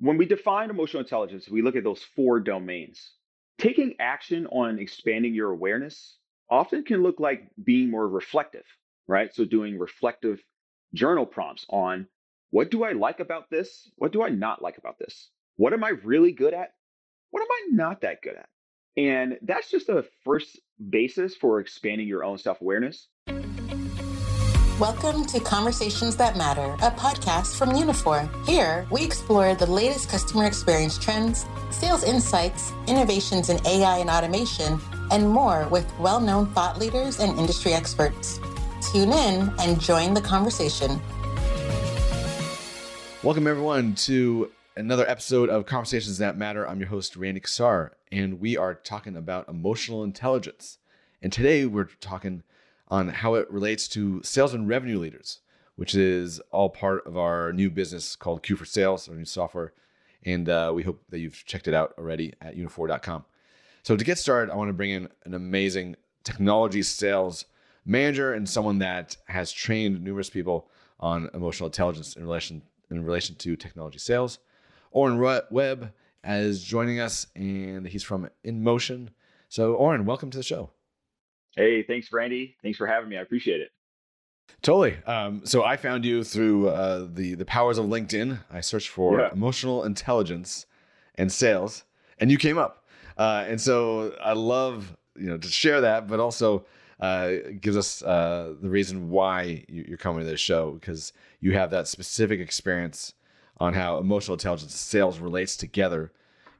when we define emotional intelligence, we look at those four domains. Taking action on expanding your awareness often can look like being more reflective, right? So doing reflective journal prompts on what do I like about this? What do I not like about this? What am I really good at? What am I not that good at? And that's just a first basis for expanding your own self awareness. Welcome to Conversations That Matter, a podcast from Uniphore. Here, we explore the latest customer experience trends, sales insights, innovations in AI and automation, and more with well known thought leaders and industry experts. Tune in and join the conversation. Welcome, everyone, to another episode of Conversations That Matter. I'm your host, Randy Kassar, and we are talking about emotional intelligence. And today we're talking on how it relates to sales and revenue leaders, which is all part of our new business called Q for Sales, our new software. And uh, we hope that you've checked it out already at uniphore.com. So, to get started, I want to bring in an amazing technology sales manager and someone that has trained numerous people on emotional intelligence in relation in relation to technology sales. Oren Webb is joining us, and he's from InMotion. So, Oren, welcome to the show. Hey, thanks, Randy. Thanks for having me. I appreciate it. Totally. Um, so I found you through uh, the the powers of LinkedIn. I searched for yeah. emotional intelligence and sales, and you came up. Uh, and so I love you know to share that, but also uh, gives us uh, the reason why you're coming to this show because you have that specific experience on how emotional intelligence and sales relates together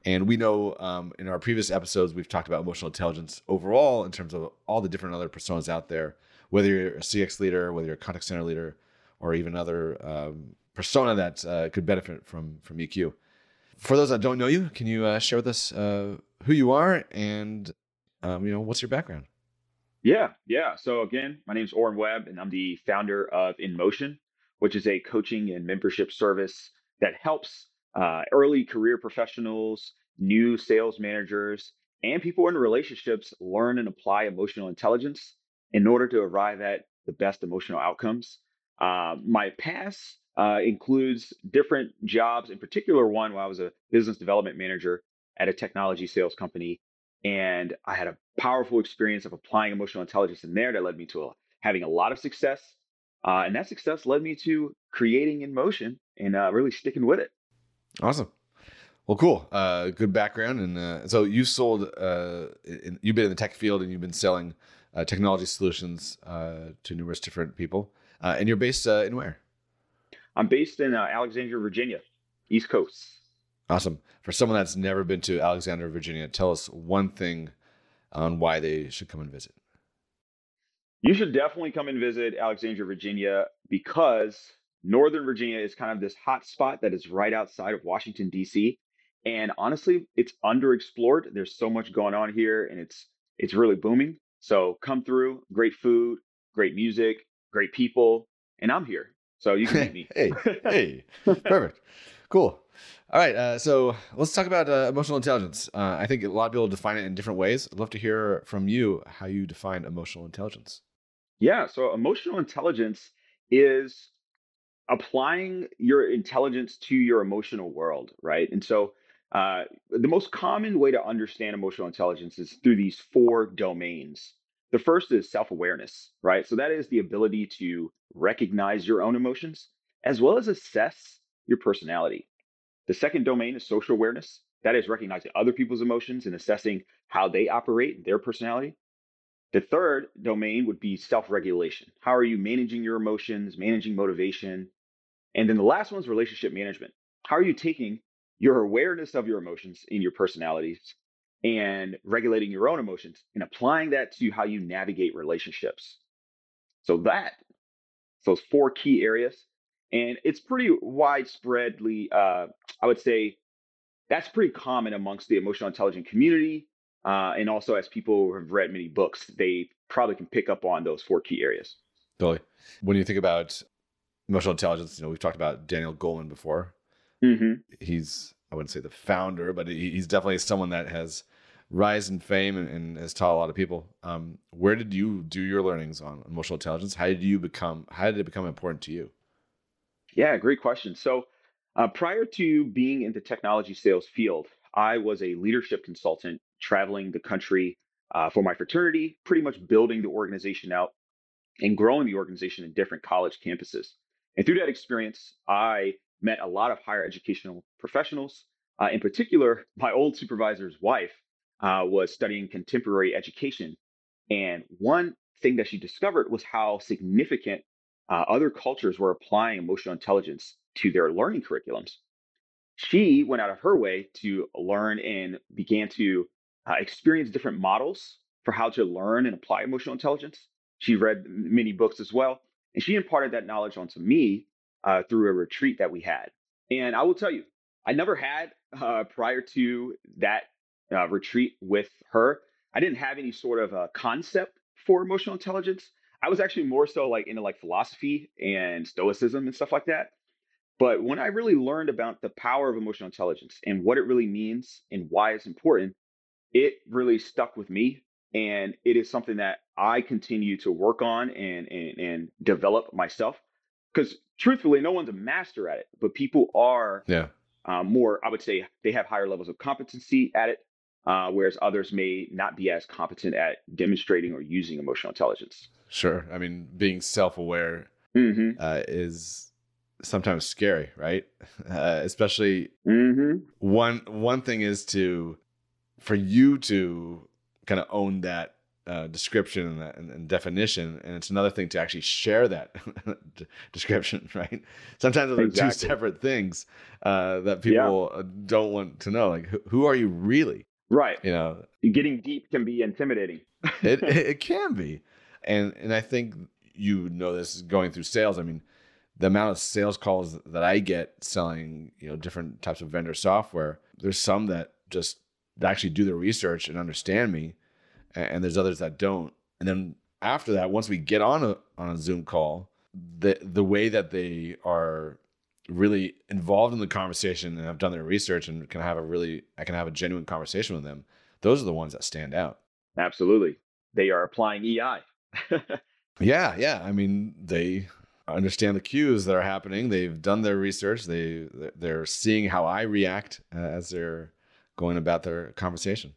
and we know um, in our previous episodes, we've talked about emotional intelligence overall in terms of all the different other personas out there, whether you're a CX leader, whether you're a contact center leader, or even other um, persona that uh, could benefit from, from EQ. For those that don't know you, can you uh, share with us uh, who you are and um, you know what's your background? Yeah, yeah. So again, my name is Oren Webb, and I'm the founder of InMotion, which is a coaching and membership service that helps uh, early career professionals, new sales managers, and people in relationships learn and apply emotional intelligence in order to arrive at the best emotional outcomes. Uh, my past uh, includes different jobs, in particular, one where I was a business development manager at a technology sales company. And I had a powerful experience of applying emotional intelligence in there that led me to a, having a lot of success. Uh, and that success led me to creating InMotion and uh, really sticking with it. Awesome. Well, cool. Uh, good background, and uh, so you've sold. Uh, in, you've been in the tech field, and you've been selling uh, technology solutions uh, to numerous different people. Uh, and you're based in where? I'm based in Alexandria, Virginia, East Coast. Awesome. For someone that's never been to Alexandria, Virginia, tell us one thing on why they should come and visit. You should definitely come and visit Alexandria, Virginia, because Northern Virginia is kind of this hot spot that is right outside of Washington, D.C. And honestly, it's underexplored. There's so much going on here and it's it's really booming. So come through, great food, great music, great people, and I'm here. So you can meet me. hey, hey, perfect, cool. All right, uh, so let's talk about uh, emotional intelligence. Uh, I think a lot of people define it in different ways. I'd love to hear from you how you define emotional intelligence. Yeah, so emotional intelligence is applying your intelligence to your emotional world, right? And so uh, the most common way to understand emotional intelligence is through these four domains. The first is self awareness, right? So that is the ability to recognize your own emotions as well as assess your personality. The second domain is social awareness. That is recognizing other people's emotions and assessing how they operate, their personality. The third domain would be self regulation. How are you managing your emotions, managing motivation, and then the last one is relationship management. How are you taking your awareness of your emotions in your personalities and regulating your own emotions and applying that to how you navigate relationships? So that, those four key areas, and it's pretty widespreadly, uh, I would say, that's pretty common amongst the emotional intelligence community. Uh, and also, as people have read many books, they probably can pick up on those four key areas. Totally. When you think about emotional intelligence. You know, we've talked about Daniel Goleman before. Mm-hmm. He's I wouldn't say the founder, but he's definitely someone that has rise in fame and, and has taught a lot of people. Um, where did you do your learnings on emotional intelligence? How did you become? How did it become important to you? Yeah, great question. So Uh, prior to being in the technology sales field, I was a leadership consultant traveling the country uh, for my fraternity, pretty much building the organization out and growing the organization in different college campuses. And through that experience, I met a lot of higher educational professionals. Uh, in particular, my old supervisor's wife uh, was studying contemporary education. And one thing that she discovered was how significant uh, other cultures were applying emotional intelligence to their learning curriculums. She went out of her way to learn and began to uh, experience different models for how to learn and apply emotional intelligence. She read many books as well, and she imparted that knowledge onto me uh, through a retreat that we had. And I will tell you, I never had uh, prior to that uh, retreat with her. I didn't have any sort of a concept for emotional intelligence. I was actually more so like into like philosophy and stoicism and stuff like that. But when I really learned about the power of emotional intelligence and what it really means and why it's important, it really stuck with me. And it is something that I continue to work on and and, and develop myself. Because truthfully, no one's a master at it, but people are yeah. Uh, more, I would say, they have higher levels of competency at it, uh, whereas others may not be as competent at demonstrating or using emotional intelligence. Sure. I mean, being self aware mm-hmm. uh, is sometimes scary, right? Uh, especially mm-hmm. one one thing is to for you to kind of own that uh, description and, that, and, and, definition, and it's another thing to actually share that description, right? Sometimes exactly. are two separate things uh, that people yeah. don't want to know. Like, who, who, are you really? Right. You know, getting deep can be intimidating. it, it can be, and and I think you know this going through sales. I mean, the amount of sales calls that I get selling, you know, different types of vendor software. There's some that just actually do the research and understand me and there's others that don't. And then after that, once we get on a on a Zoom call, the the way that they are really involved in the conversation and have done their research and can have a really I can have a genuine conversation with them, those are the ones that stand out. Absolutely. They are applying EI. yeah, yeah. I mean, they understand the cues that are happening. They've done their research. They they're seeing how I react uh, as they're going about their conversation.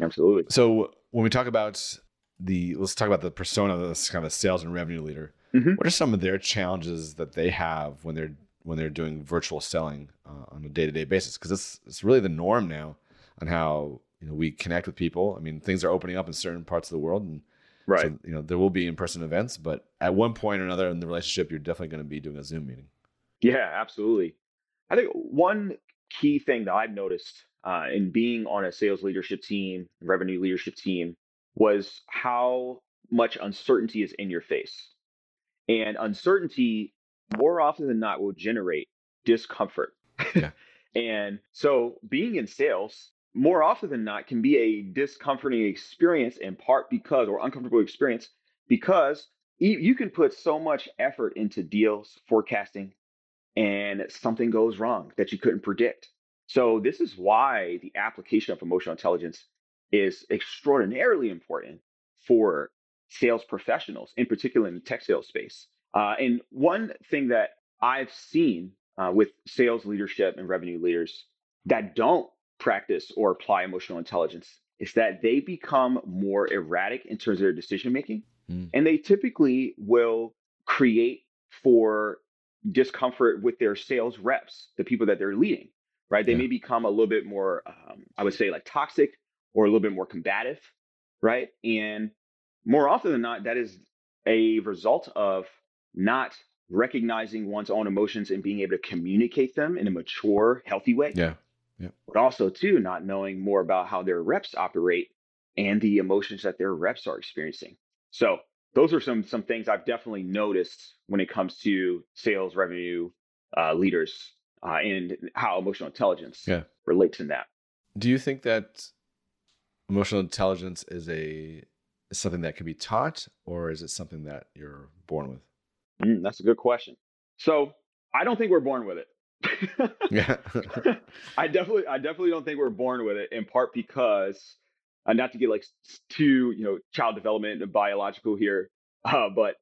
Absolutely. So when we talk about the let's talk about the persona of this kind of a sales and revenue leader. Mm-hmm. What are some of their challenges that they have when they're when they're doing virtual selling uh, on a day to day basis? Because it's it's really the norm now on how you know we connect with people. I mean, things are opening up in certain parts of the world, and right, so, you know, there will be in person events, but at one point or another in the relationship, you're definitely going to be doing a Zoom meeting. Yeah, absolutely. I think one key thing that I've noticed uh, in being on a sales leadership team, revenue leadership team, was how much uncertainty is in your face. And uncertainty, more often than not, will generate discomfort. Yeah. and so being in sales, more often than not, can be a discomforting experience in part because, or uncomfortable experience, because you can put so much effort into deals, forecasting, and something goes wrong that you couldn't predict. So this is why the application of emotional intelligence is extraordinarily important for sales professionals, in particular in the tech sales space. Uh, and one thing that I've seen uh, with sales leadership and revenue leaders that don't practice or apply emotional intelligence is that they become more erratic in terms of their decision making. Mm. And they typically will create for discomfort with their sales reps, the people that they're leading right? They yeah. may become a little bit more, um, I would say, like toxic or a little bit more combative, right? And more often than not, that is a result of not recognizing one's own emotions and being able to communicate them in a mature, healthy way. Yeah. Yeah. But also, too, not knowing more about how their reps operate and the emotions that their reps are experiencing. So those are some some things I've definitely noticed when it comes to sales revenue uh, leaders uh, and how emotional intelligence yeah. relates in that. Do you think that emotional intelligence is a is something that can be taught, or is it something that you're born with? Mm, that's a good question. So I don't think we're born with it. yeah, I definitely, I definitely don't think we're born with it. In part because, uh, not to get like too, you know, child development and biological here, uh, but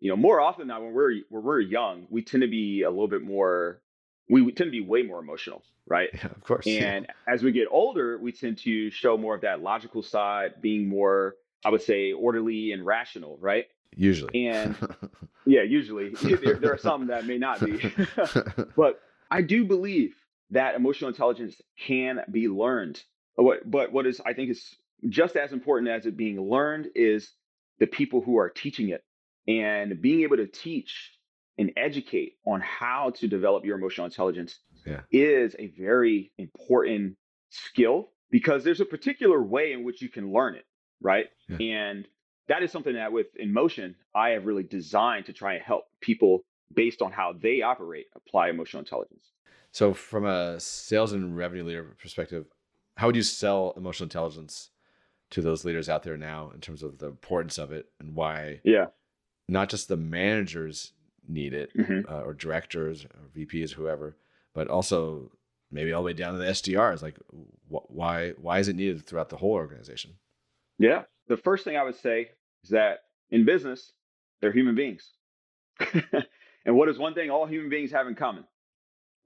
you know, more often than not, when we're when we're young, we tend to be a little bit more we tend to be way more emotional, right? Yeah, of course. And yeah. as we get older, we tend to show more of that logical side, being more, I would say, orderly and rational, right? Usually. And yeah, usually there, there are some that may not be, but I do believe that emotional intelligence can be learned. What, but what is I think is just as important as it being learned is the people who are teaching it and being able to teach and educate on how to develop your emotional intelligence yeah. is a very important skill because there's a particular way in which you can learn it, right? Yeah. And that is something that with InMotion I have really designed to try and help people based on how they operate apply emotional intelligence. So, from a sales and revenue leader perspective, how would you sell emotional intelligence to those leaders out there now in terms of the importance of it and why? Yeah, not just the managers need it mm-hmm. uh, or directors or VPs, whoever, but also maybe all the way down to the SDRs. Like, wh- why why is it needed throughout the whole organization? Yeah, the first thing I would say is that in business, they're human beings. and what is one thing all human beings have in common?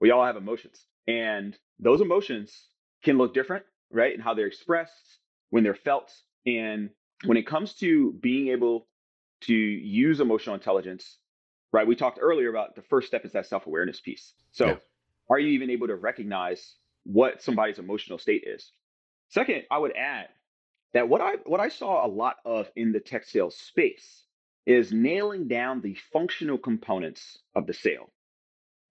we all have emotions and those emotions can look different right and how they're expressed when they're felt and when it comes to being able to use emotional intelligence right we talked earlier about the first step is that self-awareness piece so yeah. are you even able to recognize what somebody's emotional state is second i would add that what i what i saw a lot of in the tech sales space is nailing down the functional components of the sale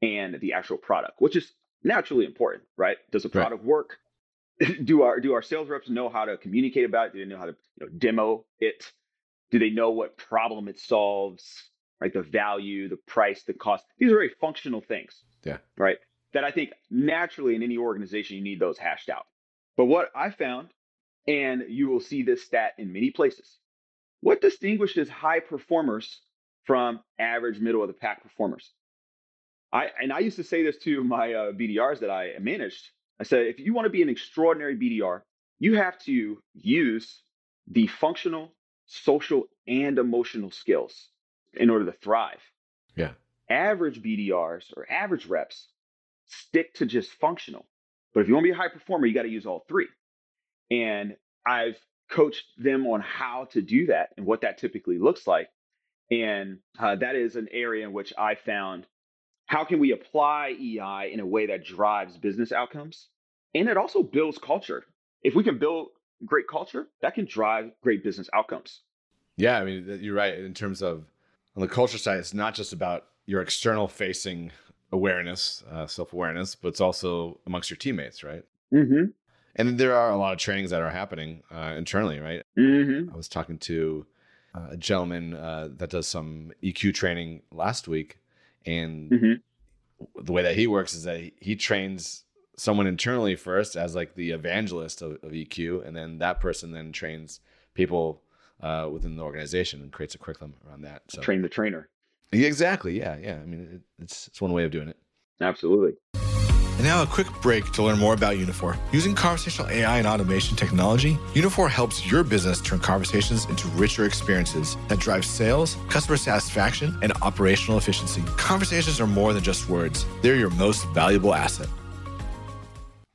and the actual product, which is naturally important, right? Does the product right. work? do our do our sales reps know how to communicate about it? Do they know how to you know, demo it? Do they know what problem it solves? Right, the value, the price, the cost. These are very functional things. Yeah. Right. That I think naturally in any organization you need those hashed out. But what I found, and you will see this stat in many places, what distinguishes high performers from average middle of the pack performers? I and I used to say this to my uh, BDRs that I managed. I said, if you want to be an extraordinary BDR, you have to use the functional, social, and emotional skills in order to thrive. Yeah. Average BDRs or average reps stick to just functional. But if you want to be a high performer, you got to use all three. And I've coached them on how to do that and what that typically looks like. And uh, that is an area in which I found how can we apply EI in a way that drives business outcomes? And it also builds culture. If we can build great culture, that can drive great business outcomes. Yeah, I mean, you're right. In terms of on the culture side, it's not just about your external facing awareness, uh, self awareness, but it's also amongst your teammates, right? Mm-hmm. And there are a lot of trainings that are happening uh, internally, right? Mm-hmm. I was talking to uh, a gentleman uh, that does some EQ training last week, and mm-hmm. the way that he works is that he, he, trains someone internally first as like the evangelist of, of EQ, and then that person then trains people uh, within the organization and creates a curriculum around that. So train the trainer. exactly. Yeah. Yeah. I mean, it, it's it's one way of doing it. Absolutely. And now a quick break to learn more about Uniphore. Using conversational AI and automation technology, Uniphore helps your business turn conversations into richer experiences that drive sales, customer satisfaction, and operational efficiency. Conversations are more than just words. They're your most valuable asset.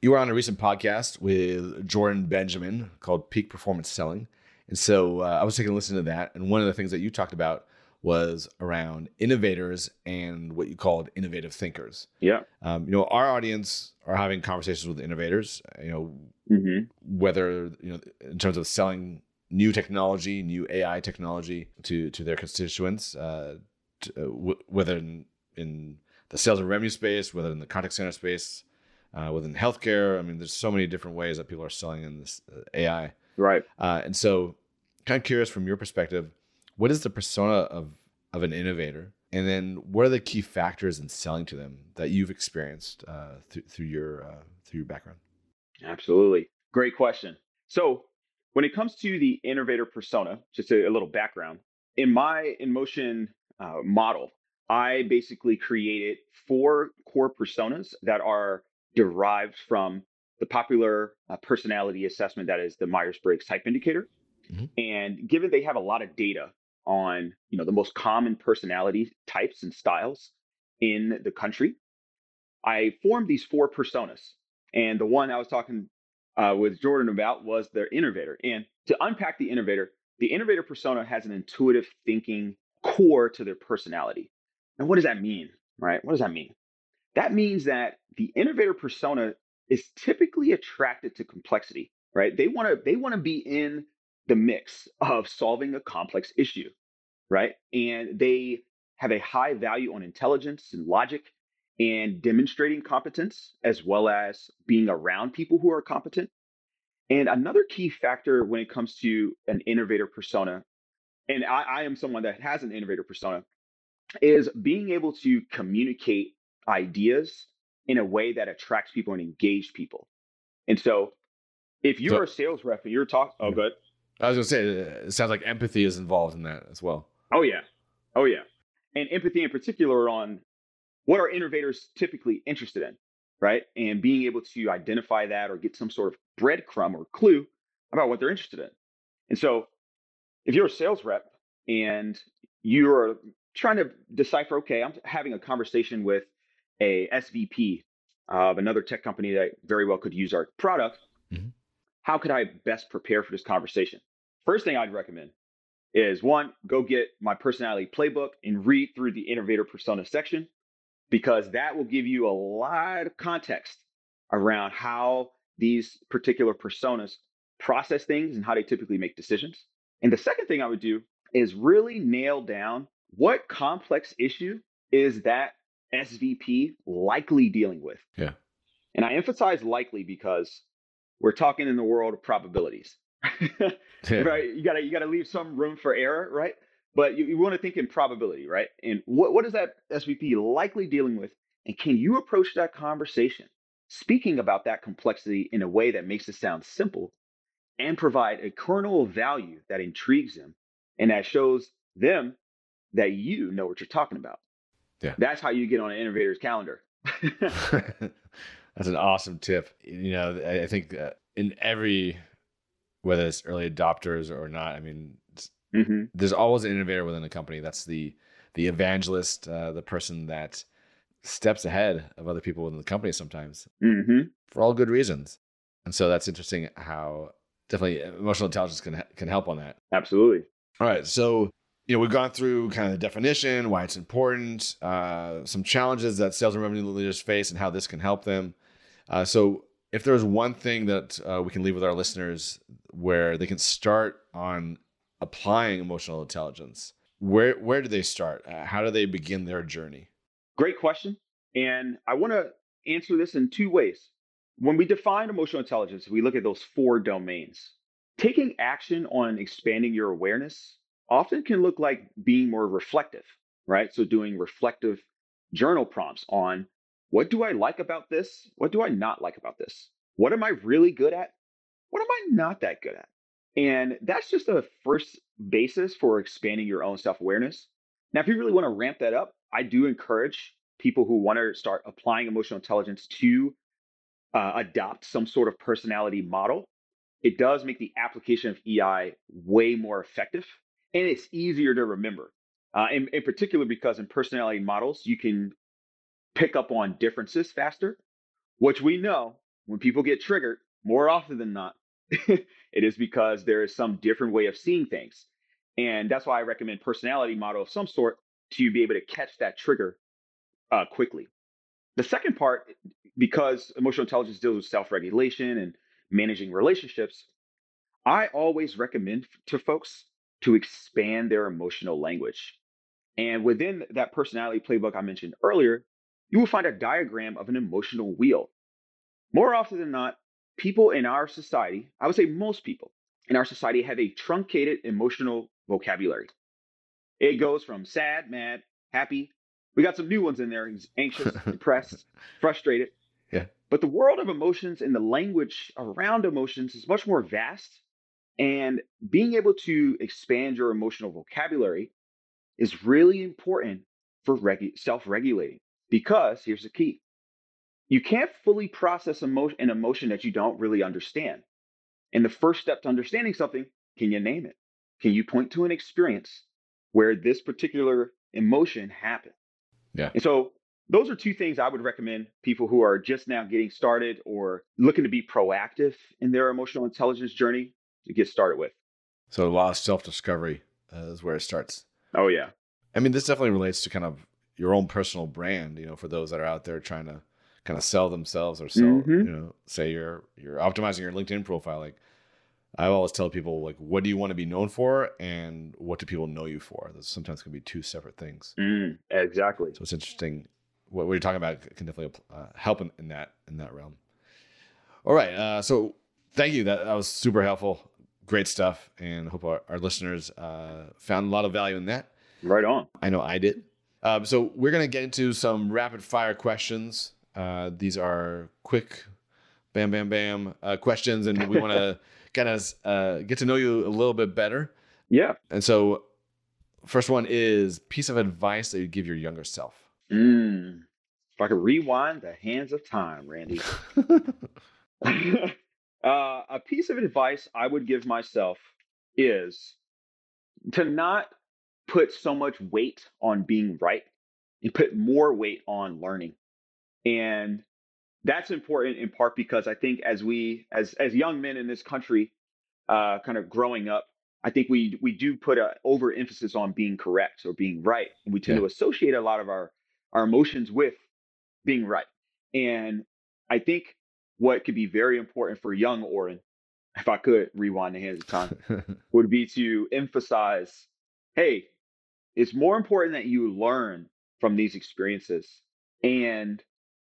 You were on a recent podcast with Jordan Benjamin called Peak Performance Selling. And so uh, I was taking a listen to that. And one of the things that you talked about was around innovators and what you called innovative thinkers. Yeah. Um, you know, our audience are having conversations with innovators. You know, mm-hmm. whether you know in terms of selling new technology, new AI technology to to their constituents, uh, to, uh, w- whether in, in the sales and revenue space, whether in the contact center space, uh, within healthcare. I mean, there's so many different ways that people are selling in this uh, AI. Right. Uh, and so, kind of curious from your perspective what is the persona of of an innovator? And then what are the key factors in selling to them that you've experienced uh, th- through your uh, through your background? Absolutely. Great question. So when it comes to the innovator persona just a, a little background in my InMotion uh, model i basically created four core personas that are derived from the popular uh, personality assessment that is the myers-briggs type indicator mm-hmm. and given they have a lot of data on you know the most common personality types and styles in the country I formed these four personas. And the one I was talking uh, with Jordan about was the innovator. And to unpack the innovator, the innovator persona has an intuitive thinking core to their personality. And what does that mean? Right? What does that mean? That means that the innovator persona is typically attracted to complexity, right? They want to they want to be in the mix of solving a complex issue, right? And they have a high value on intelligence and logic and demonstrating competence as well as being around people who are competent. And another key factor when it comes to an innovator persona, and I, I am someone that has an innovator persona, is being able to communicate ideas in a way that attracts people and engage people. And so if you're so, a sales rep and you're talking, oh, good. I was gonna say, it sounds like empathy is involved in that as well. Oh yeah, oh yeah, and empathy in particular on what are innovators typically interested in, right? And being able to identify that or get some sort of breadcrumb or clue about what they're interested in. And so, if you're a sales rep and you're trying to decipher, okay, I'm having a conversation with a SVP of another tech company that very well could use our product. Mm-hmm. How could I best prepare for this conversation? First thing I'd recommend is one, go get my personality playbook and read through the innovator persona section because that will give you a lot of context around how these particular personas process things and how they typically make decisions. And the second thing I would do is really nail down what complex issue is that SVP likely dealing with. Yeah. And I emphasize likely because we're talking in the world of probabilities. yeah. Right? You gotta you gotta leave some room for error, right? But you, you want to think in probability, right? And what, what is that SVP likely dealing with? And can you approach that conversation speaking about that complexity in a way that makes it sound simple and provide a kernel of value that intrigues them and that shows them that you know what you're talking about? Yeah. That's how you get on an innovator's calendar. That's an awesome tip. You know, I think in every, whether it's early adopters or not, I mean, mm-hmm. there's always an innovator within a company. That's the the evangelist, uh, the person that steps ahead of other people within the company sometimes mm-hmm. for all good reasons. And so that's interesting how definitely emotional intelligence can can help on that. Absolutely. All right, so you know, we've gone through kind of the definition, why it's important, uh, some challenges that sales and revenue leaders face, and how this can help them. Uh, so, if there's one thing that uh, we can leave with our listeners where they can start on applying emotional intelligence, where where do they start? Uh, how do they begin their journey? Great question, and I want to answer this in two ways. When we define emotional intelligence, we look at those four domains. Taking action on expanding your awareness often can look like being more reflective, right? So doing reflective journal prompts on what do I like about this? What do I not like about this? What am I really good at? What am I not that good at? And that's just a first basis for expanding your own self awareness. Now, if you really want to ramp that up, I do encourage people who want to start applying emotional intelligence to uh, adopt some sort of personality model. It does make the application of EI way more effective and it's easier to remember. Uh, in, in particular, because in personality models, you can pick up on differences faster, which we know when people get triggered, more often than not, it is because there is some different way of seeing things. And that's why I recommend personality model of some sort to be able to catch that trigger uh, quickly. The second part, because emotional intelligence deals with self regulation and managing relationships, I always recommend to folks to expand their emotional language. And within that personality playbook I mentioned earlier, you will find a diagram of an emotional wheel. More often than not, people in our society, I would say most people in our society, have a truncated emotional vocabulary. It goes from sad, mad, happy. We got some new ones in there anxious, depressed, frustrated. Yeah. But the world of emotions and the language around emotions is much more vast and being able to expand your emotional vocabulary is really important for regu- self regulating because here's the key you can't fully process emo- an emotion that you don't really understand. And the first step to understanding something can you name it? Can you point to an experience where this particular emotion happened? Yeah. And so those are two things I would recommend people who are just now getting started or looking to be proactive in their emotional intelligence journey to get started with. So a lot of self discovery uh, is where it starts. Oh yeah. I mean, this definitely relates to kind of your own personal brand. You know, for those that are out there trying to kind of sell themselves or sell, mm-hmm. you know, say you're you're optimizing your LinkedIn profile. Like I always tell people, like, what do you want to be known for, and what do people know you for? Those sometimes can be two separate things. Mm, exactly. So it's interesting. What, what you're talking about can definitely uh, help in, in, that in that realm. All right. Uh, so thank you. That that was super helpful great stuff, and hope our, our listeners uh, found a lot of value in that. Right on. I know I did. Um, so we're gonna get into some rapid fire questions. Uh, these are quick, bam, bam, bam uh, questions, and we want to kind of uh, get to know you a little bit better. Yeah. And so, first one is piece of advice that you give your younger self. Mm. If I could rewind the hands of time, Randy. Uh, a piece of advice I would give myself is to not put so much weight on being right and put more weight on learning. And that's important in part because I think as we as as young men in this country, uh, kind of growing up, I think we we do put a overemphasis on being correct or being right, and we tend yeah. to associate a lot of our our emotions with being right. And I think what could be very important for young Oren, if I could rewind the hands of time, would be to emphasize hey, it's more important that you learn from these experiences and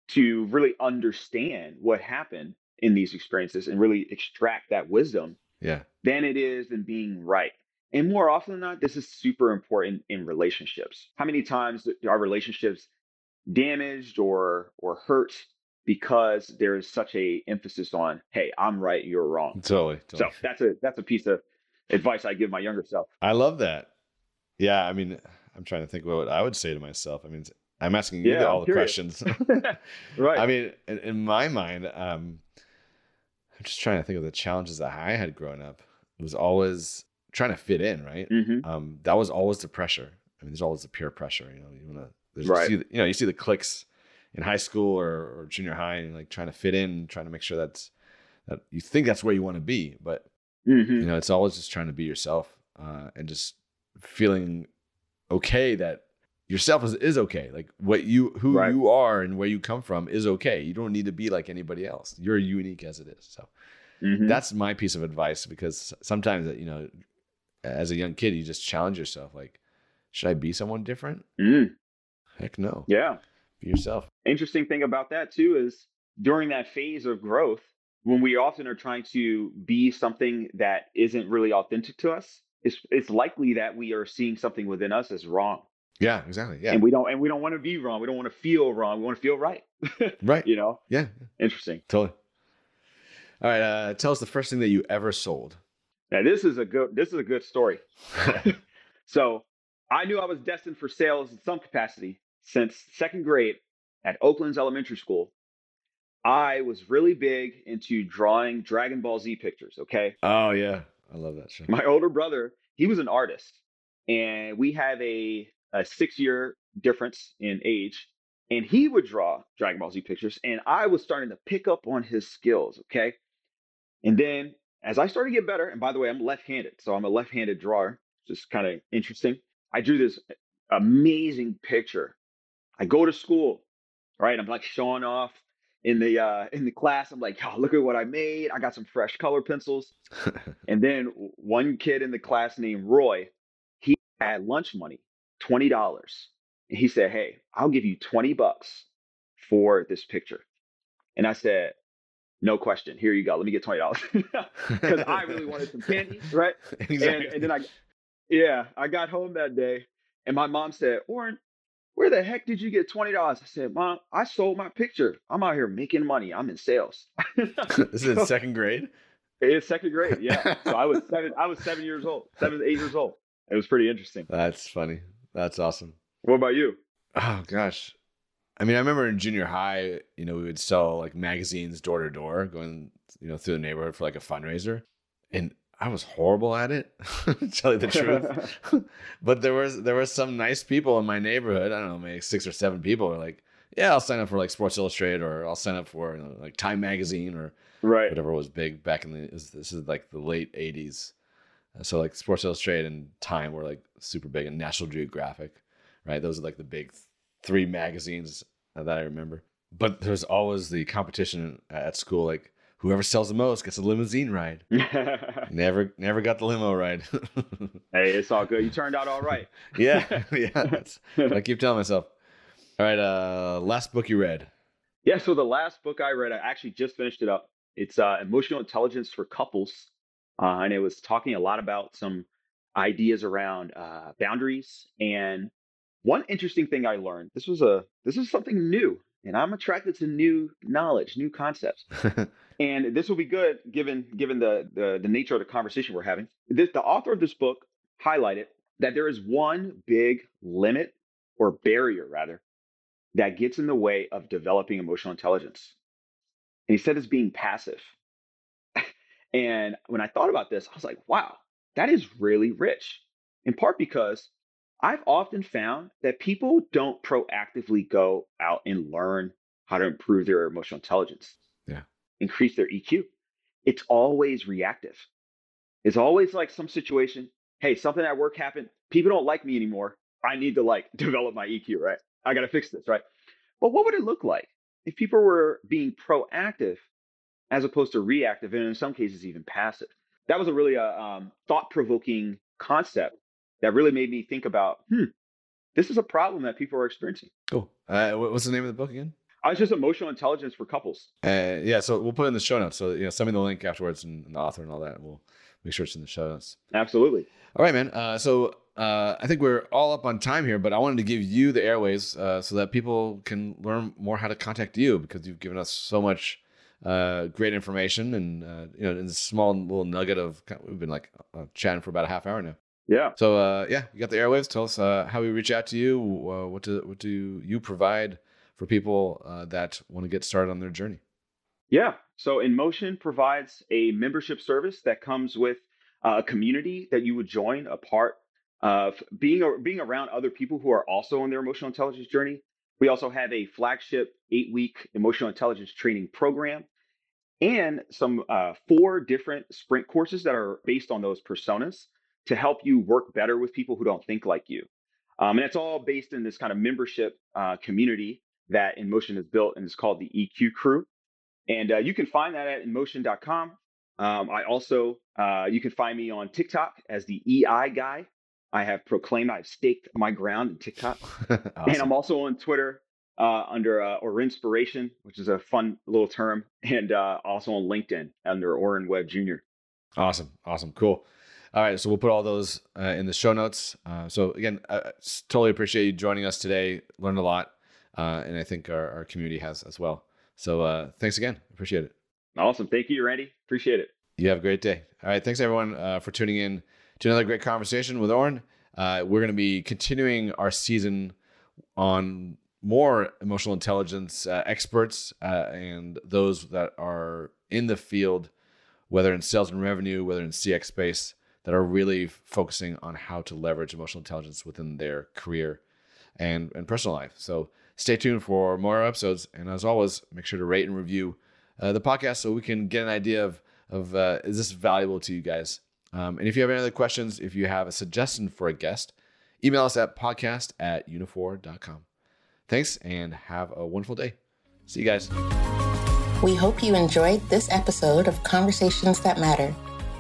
to really understand what happened in these experiences and really extract that wisdom yeah. than it is in being right. And more often than not this is super important in relationships. How many times are relationships damaged or or hurt because there is such a emphasis on hey i'm right you're wrong. Totally, totally, so that's a that's a piece of advice i give my younger self. I love that. Yeah i mean i'm trying to think what i would say to myself. I mean i'm asking you yeah, all the questions. Right. I mean in, in my mind um i'm just trying to think of the challenges that i had growing up. It was always trying to fit in right? Mm-hmm. um that was always the pressure. I mean there's always the peer pressure you know you want to right. you, see, you know you see the clicks in high school or, or junior high and like trying to fit in, trying to make sure that's that you think that's where you want to be, but mm-hmm. you know, it's always just trying to be yourself uh, and just feeling okay that yourself is, is okay. Like what you who right. you are and where you come from is okay. You don't need to be like anybody else. You're unique as it is. So mm-hmm. that's my piece of advice because sometimes you know, as a young kid, you just challenge yourself. Like, should I be someone different? Mm. Heck no. Yeah yourself. Interesting thing about that too is during that phase of growth, when we often are trying to be something that isn't really authentic to us, it's it's likely that we are seeing something within us as wrong. Yeah, exactly. Yeah. And we don't and we don't want to be wrong. We don't want to feel wrong. We want to feel right. right. You know? Yeah. Interesting. Totally. All right. Uh, tell us the first thing that you ever sold. Now this is a good this is a good story. so I knew I was destined for sales in some capacity since second grade at Oaklands Elementary School, I was really big into drawing Dragon Ball Z pictures. Okay. Oh yeah, I love that shit. My older brother, he was an artist, and we have a a six year difference in age, and he would draw Dragon Ball Z pictures, and I was starting to pick up on his skills. Okay. And then as I started to get better, and by the way, I'm left handed, so I'm a left handed drawer, just kind of interesting. I drew this amazing picture I go to school, right? I'm like showing off in the uh in the class. I'm like, oh, look at what I made. I got some fresh color pencils. and then one kid in the class named Roy, he had lunch money, twenty dollars. And he said, Hey, I'll give you 20 bucks for this picture. And I said, no question. Here you go. Let me get twenty dollars because I really wanted some candy, right? Exactly. And, and, then I, yeah, I got home that day, and my mom said, "Oren, where the heck did you get $20? I said, Mom, I sold my picture. I'm out here making money. I'm in sales. this is in second grade? It's second grade, yeah. so I was seven, I was seven years old, seven, eight years old. It was pretty interesting. That's funny. That's awesome. What about you? Oh gosh. I mean, I remember in junior high, you know, we would sell like magazines door to door, going, you know, through the neighborhood for like a fundraiser. And I was horrible at it, to tell you the truth. but there was there were some nice people in my neighborhood. I don't know, maybe six or seven people were like, yeah, I'll sign up for like Sports Illustrated or I'll sign up for you know, like Time Magazine or right. whatever was big back in the this is like the late '80s. Uh, so like Sports Illustrated and Time were like super big, and National Geographic, right? Those are like the big three magazines that I remember. But there's always the competition at school, like whoever sells the most gets a limousine ride. never, never got the limo ride. hey, it's all good. You turned out all right. yeah, yeah. I keep telling myself. All right, uh, last book you read. Yeah, so the last book I read, I actually just finished it up. It's uh, Emotional Intelligence for Couples uh, and it was talking a lot about some ideas around uh, boundaries. And one interesting thing I learned this was a this is something new, and I'm attracted to new knowledge, new concepts. and this will be good given given the, the the nature of the conversation we're having. This, the author of this book highlighted that there is one big limit or barrier rather that gets in the way of developing emotional intelligence. And he said it's being passive. And when I thought about this, I was like, wow, that is really rich. In part because I've often found that people don't proactively go out and learn how to improve their emotional intelligence. Yeah. Increase their EQ. It's always reactive. It's always like some situation, hey, something at work happened. People don't like me anymore. I need to like develop my EQ, right? I got to fix this, right? But what would it look like if people were being proactive as opposed to reactive and in some cases even passive. That was a really uh, um, thought provoking concept that really made me think about hmm, this is a problem that people are experiencing. Cool. Uh, what's the name of the book again? Uh, it's just emotional intelligence for couples. Uh, yeah, so we'll put in the show notes. So you know, send me the link afterwards and, and the author and all that. And we'll make sure it's in the show notes. Absolutely. All right, man. Uh, so uh, I think we're all up on time here, but I wanted to give you the airways uh, so that people can learn more how to contact you because you've given us so much uh, great information and uh, you know, in this small little nugget of we've been like uh, chatting for about a half hour now. Yeah. So uh, yeah, you got the airwaves. Tell us uh, how we reach out to you. Uh, what do what do you provide for people uh, that want to get started on their journey? Yeah. So InMotion provides a membership service that comes with uh, a community that you would join, a part of being being around other people who are also on their emotional intelligence journey. We also have a flagship eight week emotional intelligence training program and some uh, four different sprint courses that are based on those personas to help you work better with people who don't think like you. Um, and it's all based in this kind of membership uh, community that InMotion has built, and it's called the EQ Crew. And uh, you can find that at InMotion.com. Um, I also, uh, you can find me on TikTok as the EI guy. I have proclaimed I've staked my ground in TikTok. awesome. And I'm also on Twitter uh, under uh, or inspiration, which is a fun little term, and uh, also on LinkedIn under Oren Webb Jr. Awesome, awesome, cool. All right, so we'll put all those uh, in the show notes. Uh, so again, I totally appreciate you joining us today. Learned a lot, uh, and I think our, our community has as well. So uh, thanks again. Appreciate it. Awesome. Thank you, Randy. Appreciate it. You have a great day. All right. Thanks everyone uh, for tuning in to another great conversation with Oren. Uh, we're going to be continuing our season on more emotional intelligence uh, experts uh, and those that are in the field, whether in sales and revenue, whether in CX space, that are really focusing on how to leverage emotional intelligence within their career and, and personal life. So stay tuned for more episodes. And as always, make sure to rate and review uh, the podcast so we can get an idea of, of uh, is this valuable to you guys? Um, and if you have any other questions, if you have a suggestion for a guest, email us at podcast at uniphore.com. Thanks and have a wonderful day. See you guys. We hope you enjoyed this episode of Conversations That Matter.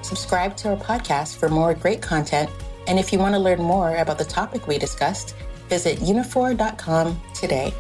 Subscribe to our podcast for more great content. And if you want to learn more about the topic we discussed, visit uniphore.com today.